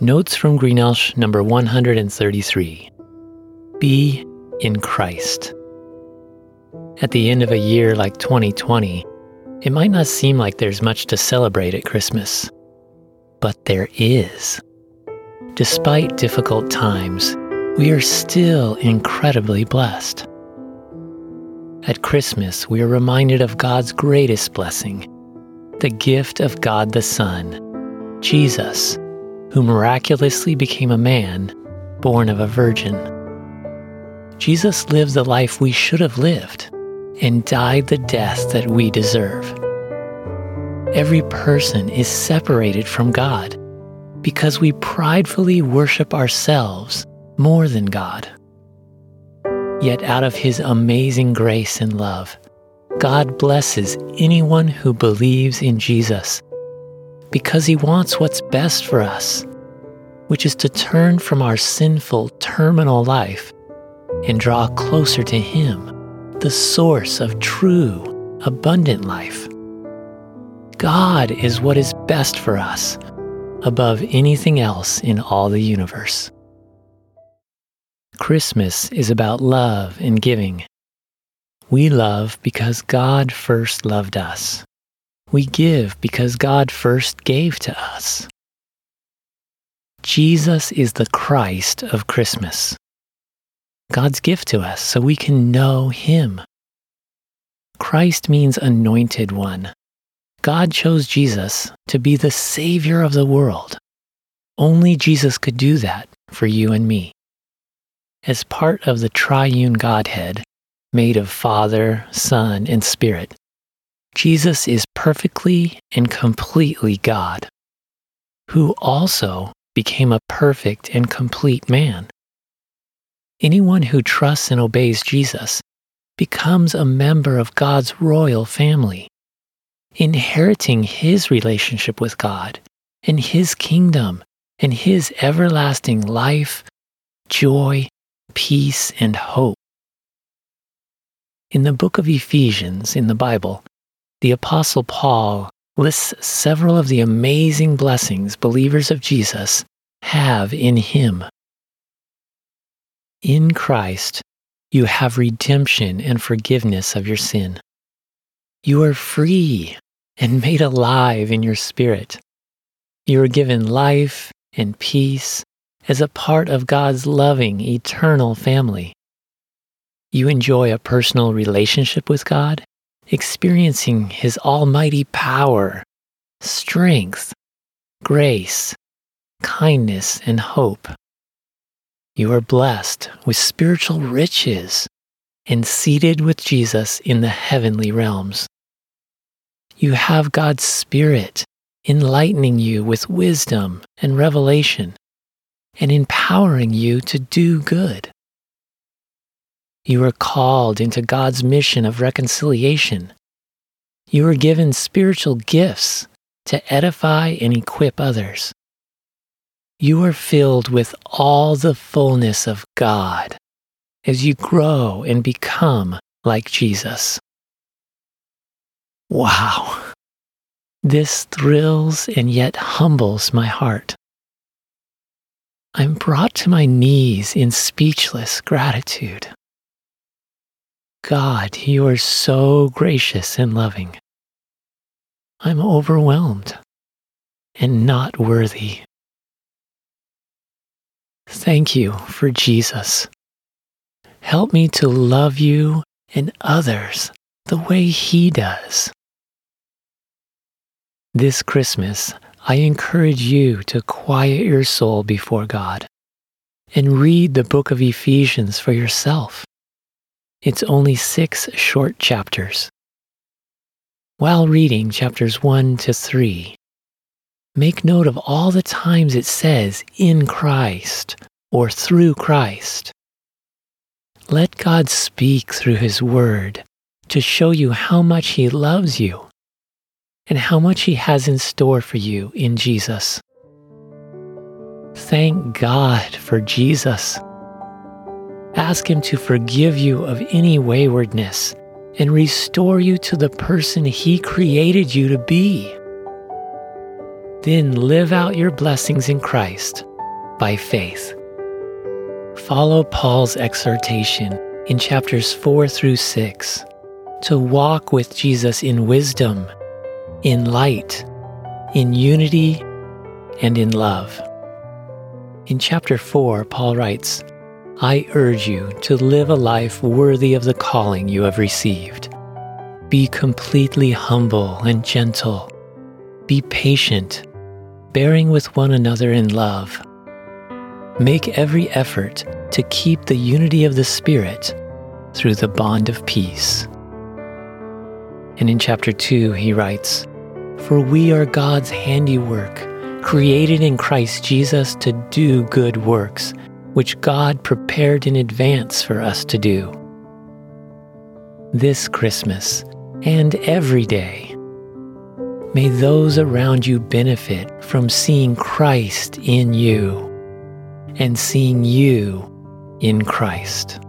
Notes from Greenelsh number 133. Be in Christ. At the end of a year like 2020, it might not seem like there's much to celebrate at Christmas. But there is. Despite difficult times, we are still incredibly blessed. At Christmas, we are reminded of God's greatest blessing, the gift of God the Son, Jesus who miraculously became a man born of a virgin. Jesus lived the life we should have lived and died the death that we deserve. Every person is separated from God because we pridefully worship ourselves more than God. Yet, out of His amazing grace and love, God blesses anyone who believes in Jesus because He wants what's best for us, which is to turn from our sinful terminal life and draw closer to Him, the source of true, abundant life. God is what is best for us above anything else in all the universe. Christmas is about love and giving. We love because God first loved us. We give because God first gave to us. Jesus is the Christ of Christmas, God's gift to us so we can know Him. Christ means anointed one. God chose Jesus to be the Savior of the world. Only Jesus could do that for you and me. As part of the triune Godhead, made of Father, Son, and Spirit, Jesus is perfectly and completely God, who also became a perfect and complete man. Anyone who trusts and obeys Jesus becomes a member of God's royal family, inheriting his relationship with God and his kingdom and his everlasting life, joy, peace, and hope. In the book of Ephesians in the Bible, the Apostle Paul lists several of the amazing blessings believers of Jesus have in Him. In Christ, you have redemption and forgiveness of your sin. You are free and made alive in your spirit. You are given life and peace as a part of God's loving, eternal family. You enjoy a personal relationship with God experiencing His almighty power, strength, grace, kindness, and hope. You are blessed with spiritual riches and seated with Jesus in the heavenly realms. You have God's Spirit enlightening you with wisdom and revelation and empowering you to do good. You are called into God's mission of reconciliation. You are given spiritual gifts to edify and equip others. You are filled with all the fullness of God as you grow and become like Jesus. Wow! This thrills and yet humbles my heart. I'm brought to my knees in speechless gratitude. God, you are so gracious and loving. I'm overwhelmed and not worthy. Thank you for Jesus. Help me to love you and others the way He does. This Christmas, I encourage you to quiet your soul before God and read the book of Ephesians for yourself. It's only six short chapters. While reading chapters 1 to 3, make note of all the times it says in Christ or through Christ. Let God speak through His Word to show you how much He loves you and how much He has in store for you in Jesus. Thank God for Jesus. Ask Him to forgive you of any waywardness and restore you to the person He created you to be. Then live out your blessings in Christ by faith. Follow Paul's exhortation in chapters 4 through 6 to walk with Jesus in wisdom, in light, in unity, and in love. In chapter 4, Paul writes, I urge you to live a life worthy of the calling you have received. Be completely humble and gentle. Be patient, bearing with one another in love. Make every effort to keep the unity of the Spirit through the bond of peace. And in chapter 2, he writes, For we are God's handiwork, created in Christ Jesus to do good works, which God prepared in advance for us to do. This Christmas and every day, may those around you benefit from seeing Christ in you and seeing you in Christ.